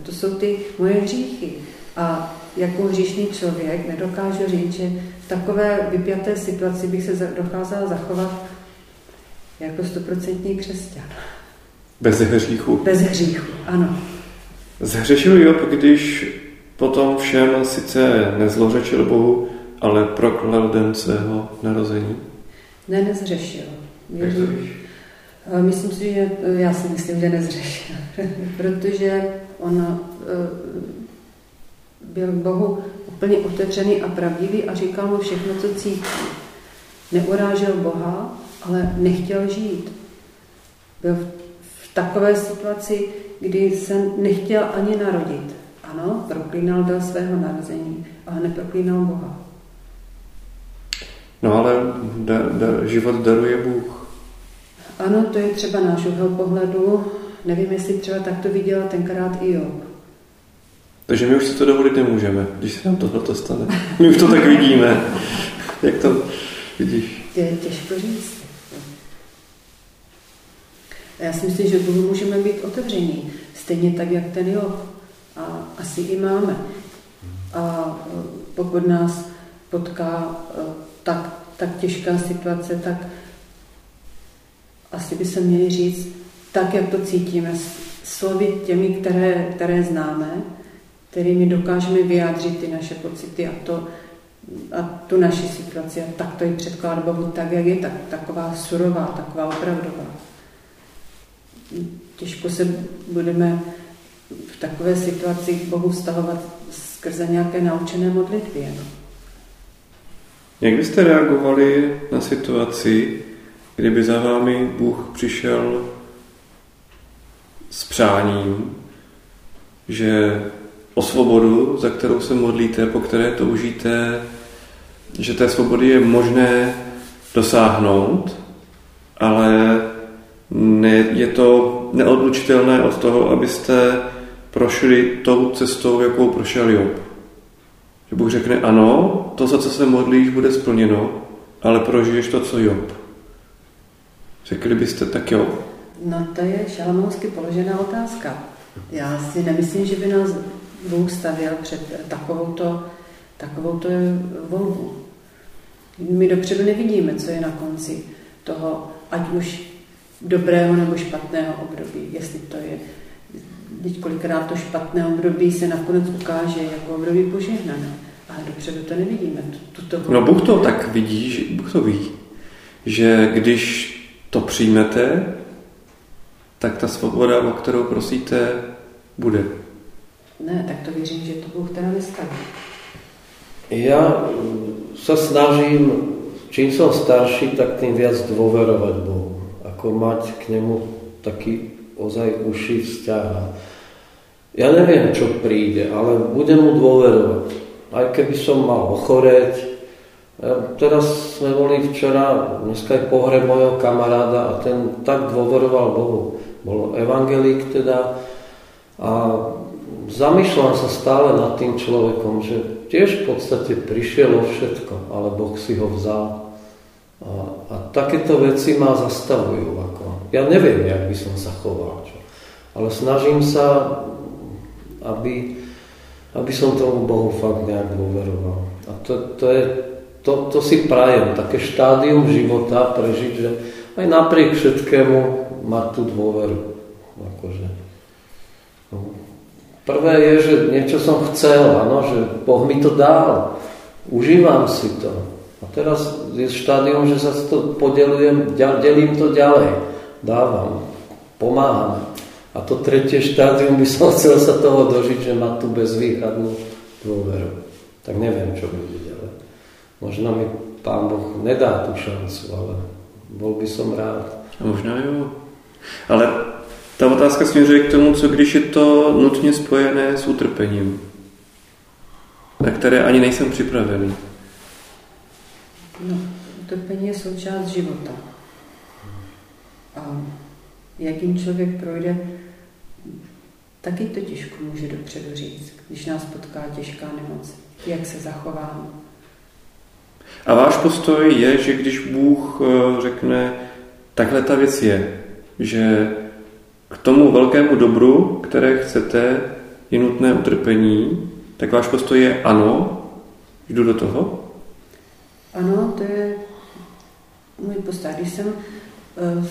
To jsou ty moje hříchy. A jako hříšný člověk nedokážu říct, že v takové vypjaté situaci bych se dokázala zachovat jako stoprocentní křesťan. Bez hříchu. Bez hříchu, ano. Zhřešil Job, když potom všem sice nezlořečil Bohu, ale proklal den svého narození? Ne, nezřešil. Myslím si, že já si myslím, že nezřešil, protože on eh, byl k Bohu úplně otevřený a pravdivý a říkal mu všechno, co cítí. Neurážel Boha, ale nechtěl žít. Byl v takové situaci, kdy se nechtěl ani narodit. Ano, proklínal do svého narození, ale neproklínal Boha. No ale da, da, život daruje Bůh. Ano, to je třeba náš úhel pohledu. Nevím, jestli třeba tak to viděla tenkrát i Job. Takže my už si to dovolit nemůžeme, když se nám tohle stane. My už to tak vidíme. Jak to vidíš? Je těžko říct. Já si myslím, že Bohu můžeme být otevření. Stejně tak, jak ten Job. A asi i máme. A pokud nás potká tak, tak těžká situace, tak asi by se měli říct tak, jak to cítíme, slovy těmi, které, které známe, kterými dokážeme vyjádřit ty naše pocity a, to, a tu naši situaci a tak to i předkládat Bohu tak, jak je, tak, taková surová, taková opravdová. Těžko se budeme v takové situaci k Bohu vztahovat skrze nějaké naučené modlitby. No. Jak byste reagovali na situaci, kdyby za vámi Bůh přišel s přáním, že o svobodu, za kterou se modlíte, po které toužíte, že té svobody je možné dosáhnout, ale ne, je to neodlučitelné od toho, abyste prošli tou cestou, jakou prošel Job. Že Bůh řekne, ano, to, za co se modlíš, bude splněno, ale prožiješ to, co Job. Řekli byste tak jo? No to je šalamounsky položená otázka. Já si nemyslím, že by nás Bůh stavěl před takovouto, takovouto volbu. My dopředu nevidíme, co je na konci toho, ať už dobrého nebo špatného období, jestli to je Teď kolikrát to špatné období se nakonec ukáže jako období požehnané. Ale dopředu to nevidíme. Tuto no Bůh to tak vidí, že, Bůh to ví, že když to přijmete, tak ta svoboda, o kterou prosíte, bude. Ne, tak to věřím, že to Bůh teda nestaví. Já se snažím, čím jsem starší, tak tím víc dôverovať Bohu. Ako mať k němu taký ozaj uši vzťah. Ja neviem, čo príde, ale budem mu dôverovať. Aj keby som mal ochoreť. Teraz sme boli včera, dneska je pohreb mojho kamaráda a ten tak dôveroval Bohu. Bol evangelík teda a zamýšľam sa stále nad tým človekom, že tiež v podstate prišiel o všetko, ale Boh si ho vzal. A, a takéto veci ma zastavujú. Ako. Ja neviem, jak by som sa choval. Čo. Ale snažím sa aby, aby som tomu Bohu fakt nejak dôveroval. A to, to, je, to, to si prajem, také štádium života prežiť, že aj napriek všetkému mať tú dôveru. Akože, prvé je, že niečo som chcel, ano, že Boh mi to dal. Užívam si to. A teraz je štádium, že sa to podelujem, delím to ďalej. Dávam, pomáham. A to tretie štádium by som chcel sa toho dožiť, že má tu bezvýhradnú dôveru. Tak neviem, čo bude ďalej. Možno mi Pán Boh nedá tú šancu, ale bol by som rád. Možná jo. Ale ta otázka směřuje k tomu, co když je to nutně spojené s utrpením, na které ani nejsem připravený. No, utrpení je součást života. A jakým člověk projde, taky to těžko může dopředu říct, když nás potká těžká nemoc. Jak se zachováme. A váš postoj je, že když Bůh eh, řekne, takhle ta věc je, že k tomu velkému dobru, které chcete, je nutné utrpení, tak váš postoj je ano, jdu do toho? Ano, to je můj postoj. Když jsem uh,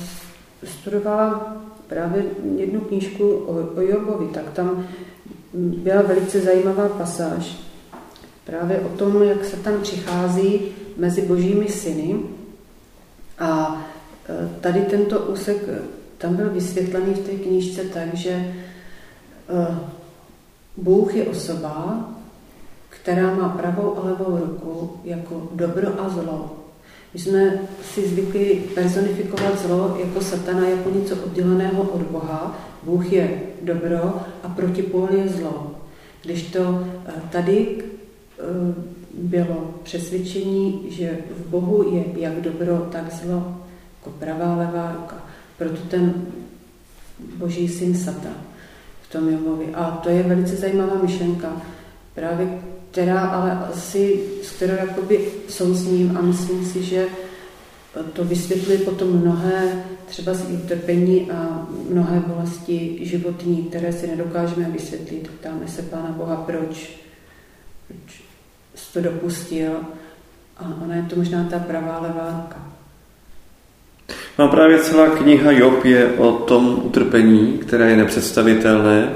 studovala právě jednu knížku o, o Jobovi, tak tam byla velice zajímavá pasáž právě o tom, jak se tam přichází mezi božími syny. A e, tady tento úsek tam byl vysvětlený v té knížce tak, že e, Bůh je osoba, která má pravou a levou ruku jako dobro a zlo. My jsme si zvykli personifikovat zlo jako satana, jako něco odděleného od Boha. Bůh je dobro a protipól je zlo. Když to e, tady bylo přesvědčení, že v Bohu je jak dobro, tak zlo, jako pravá, levá ruka. Proto ten boží syn Sata v tom Jovovi. A to je velice zajímavá myšlenka, právě která ale asi, s kterou jakoby souzním a myslím si, že to vysvětlí potom mnohé třeba z utrpení a mnohé bolesti životní, které si nedokážeme vysvětlit. Ptáme se Pána Boha, proč, proč to dopustil a ona je to možná ta pravá levá. No právě celá kniha Job je o tom utrpení, které je nepředstavitelné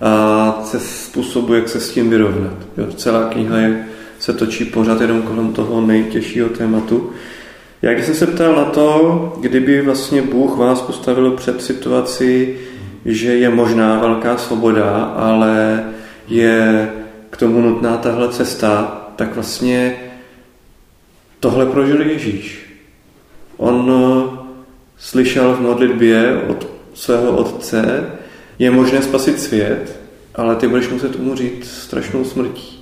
a se způsobu, jak se s tím vyrovnat. Jo, celá kniha je, se točí pořád jenom kolem toho nejtěžšího tématu. Když jsem se ptal na to, kdyby vlastně Bůh vás postavil před situaci, že je možná velká svoboda, ale je k tomu nutná tahle cesta, tak vlastně tohle prožil Ježíš. On slyšel v modlitbě od svého otce, je možné spasit svět, ale ty budeš muset umřít strašnou smrtí.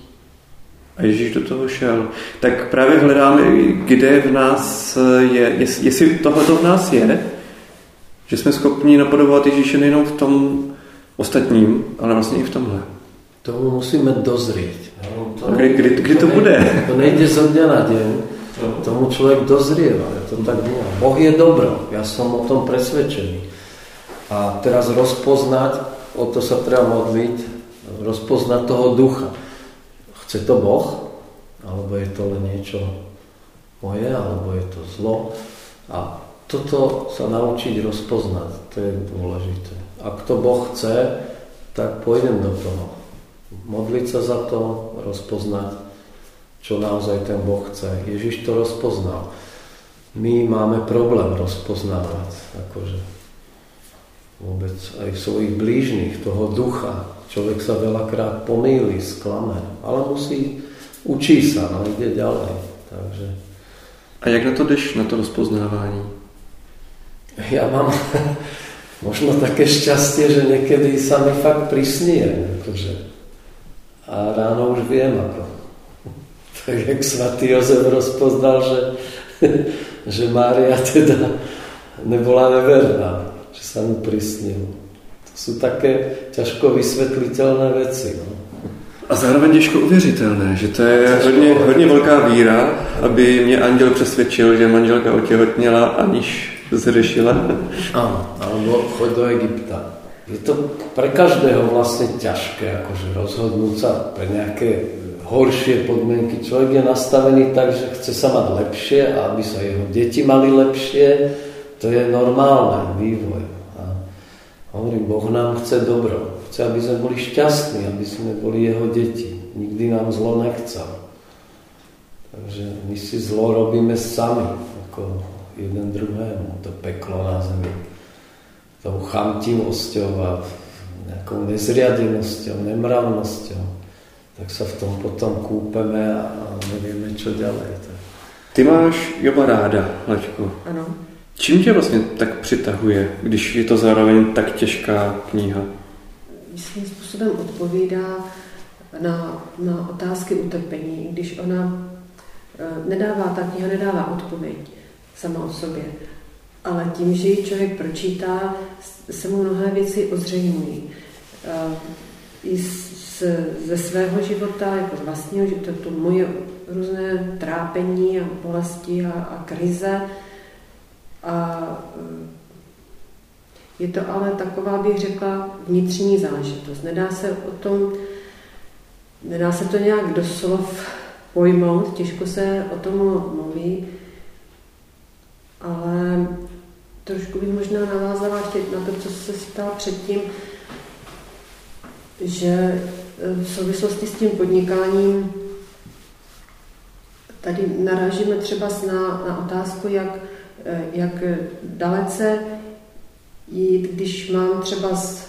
A Ježíš do toho šel. Tak právě hledáme, kde v nás je, jestli tohle v nás je, že jsme schopni napodobovat Ježíše nejenom v tom ostatním, ale vlastně i v tomhle. Tomu musíme dozrieť. No, to, kdy, kdy, kdy to, to bude? To nejde dňa na. Tomu človek dozrieva. Ja to tak nie. Boh je dobro. Ja som o tom presvedčený. A teraz rozpoznať, o to sa treba modliť, rozpoznať toho ducha. Chce to Boh? Alebo je to len niečo moje? Alebo je to zlo? A toto sa naučiť rozpoznať, to je dôležité. Ak to Boh chce, tak pôjdem do toho modliť sa za to, rozpoznať, čo naozaj ten Boh chce. Ježiš to rozpoznal. My máme problém rozpoznávať, akože vôbec aj svojich blížnych, toho ducha. Človek sa veľakrát pomýli, sklame, ale musí, učí sa, no ide ďalej. Takže... A jak na to jdeš, na to rozpoznávání? Ja mám možno také šťastie, že niekedy sa mi fakt prisnie, akože a ráno už viem ako. Tak jak svatý Jozef rozpoznal, že, že Mária teda nebola neverná, že sa mu prisnilo. To sú také ťažko vysvetliteľné veci. No. A zároveň těžko uvěřitelné, že to je hodně, hodně velká víra, aby mě anděl přesvědčil, že manželka otěhotněla, aniž zřešila. Áno, alebo choď do Egypta je to pre každého vlastne ťažké, akože rozhodnúť sa pre nejaké horšie podmienky. Človek je nastavený tak, že chce sa mať lepšie a aby sa jeho deti mali lepšie. To je normálne vývoj. A hovorím, Boh nám chce dobro. chce, aby sme boli šťastní, aby sme boli jeho deti. Nikdy nám zlo nechcel. Takže my si zlo robíme sami, ako jeden druhému, to peklo na zemi. Tou chamtivosťou a nejakou nezriadenosťou, nemravnosťou. Tak sa v tom potom kúpeme a nevieme, čo ďalej. Ty máš Joba ráda, Laďko. Ano. Čím tě vlastně tak přitahuje, když je to zároveň tak těžká kniha? Svým způsobem odpovídá na, na otázky utrpení, když ona e, nedává, ta kniha nedává odpověď sama o sobě, ale tím, že ji člověk pročítá, se mu mnohé věci ozřejmují. E, I ze svého života, jako z vlastního života, to moje různé trápení a bolesti a, a krize, a eh, je to ale taková, bych řekla, vnitřní záležitost. Nedá se o tom, nedá se to nějak doslov pojmout, těžko se o tom mluví, ale trošku bych možná navázala na to, co se stalo předtím, že eh, v souvislosti s tím podnikáním tady narážíme třeba na, na otázku, jak Eh, jak dalece jít, když mám třeba z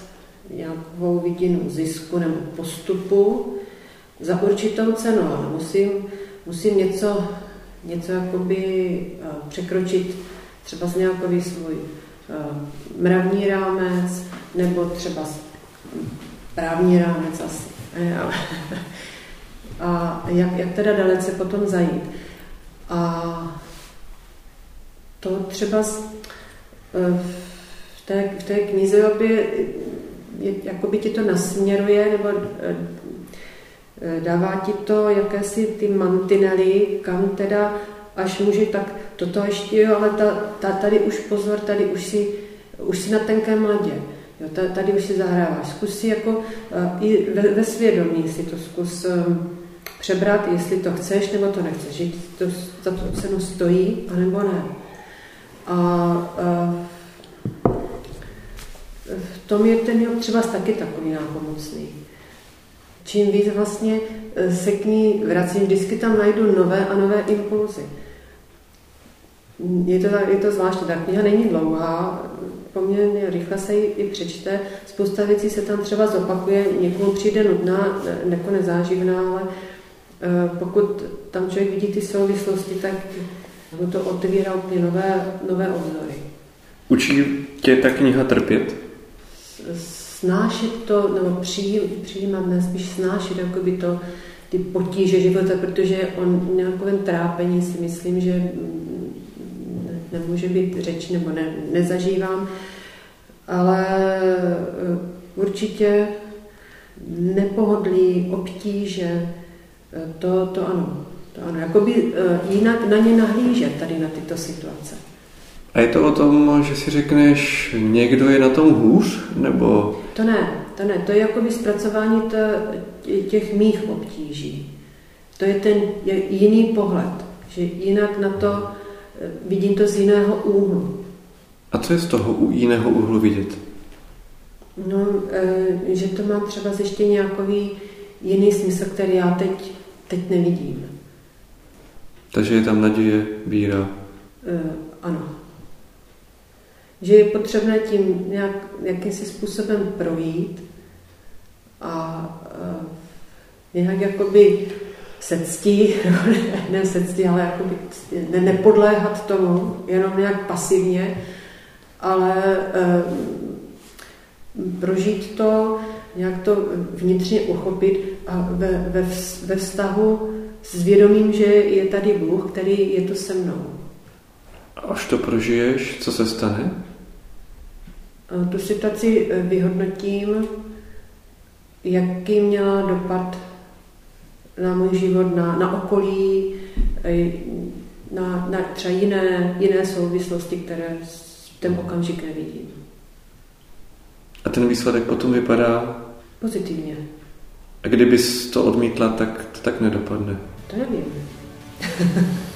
nějakou vidinu zisku nebo postupu za určitou cenu, ale musím, musím něco, něco jakoby eh, překročit třeba z nějaký svůj mravní rámec nebo třeba právní rámec asi. A jak, jak teda dalece potom zajít. A to třeba eh, v té, v té knize obě, jakoby ti to nasměruje, nebo eh, eh, dává ti to jakési ty mantinely, kam teda až může, tak toto ještě jo, ale ta, ta, tady už pozor, tady už si, už si na tenkém ledě. Jo, tady už si zahráváš. Zkus si jako i ve, ve svědomí si to zkus přebrat, jestli to chceš nebo to nechceš, že to za tu cenu stojí, anebo ne. A, a v tom je ten job třeba taky takový nápomocný. Čím víc vlastně se k ní vracím, vždycky tam najdu nové a nové impulzy. Je to, je to zvláštní, ta kniha není dlouhá, poměrně rychle se ji i přečte, spousta věcí se tam třeba zopakuje, někomu přijde nudná, jako nezáživná, ale e, pokud tam člověk vidí ty souvislosti, tak nebo to otvírá úplně nové, nové obzory. Učí tě ta kniha trpět? Snášet to, nebo přijímat ne, spíš snášet jakoby to, ty potíže života, protože on nějakovém trápení si myslím, že nemůže být řeč, nebo ne, nezažívám, ale eh, určitě nepohodlí, obtíže, eh, to, to ano. To ano, jakoby eh, jinak na ně nahlížet tady na tyto situace. A je to o tom, že si řekneš, někdo je na tom hůř, nebo... To ne, to ne, to je jakoby zpracování těch mých obtíží. To je ten jiný pohled, že jinak na to vidím to z jiného úhlu. A co je z toho jiného úhlu vidět? No, eh, že to má třeba ještě nějaký jiný smysl, který já teď, teď nevidím. Takže je tam naděje, víra. E, ano. Že je potřebné tím nějak, jakýmsi způsobem projít a e, nějak jakoby se ctí, ne se ctí, ale jakoby ne, nepodléhat tomu, jenom nějak pasivně, ale e, prožít to, nějak to vnitřně uchopit a ve, ve, ve vztahu s vědomím, že je tady Bůh, který je to se mnou. Až to prožiješ, co se stane? Tu situaci eh, vyhodnotím, jaký měla dopad na můj život, na, na okolí, eh, na, na třeba jiné, jiné souvislosti, které v ten okamžik nevidím. A ten výsledek potom vypadá? Pozitivně. A kdybys to odmítla, tak to tak nedopadne. To nevím.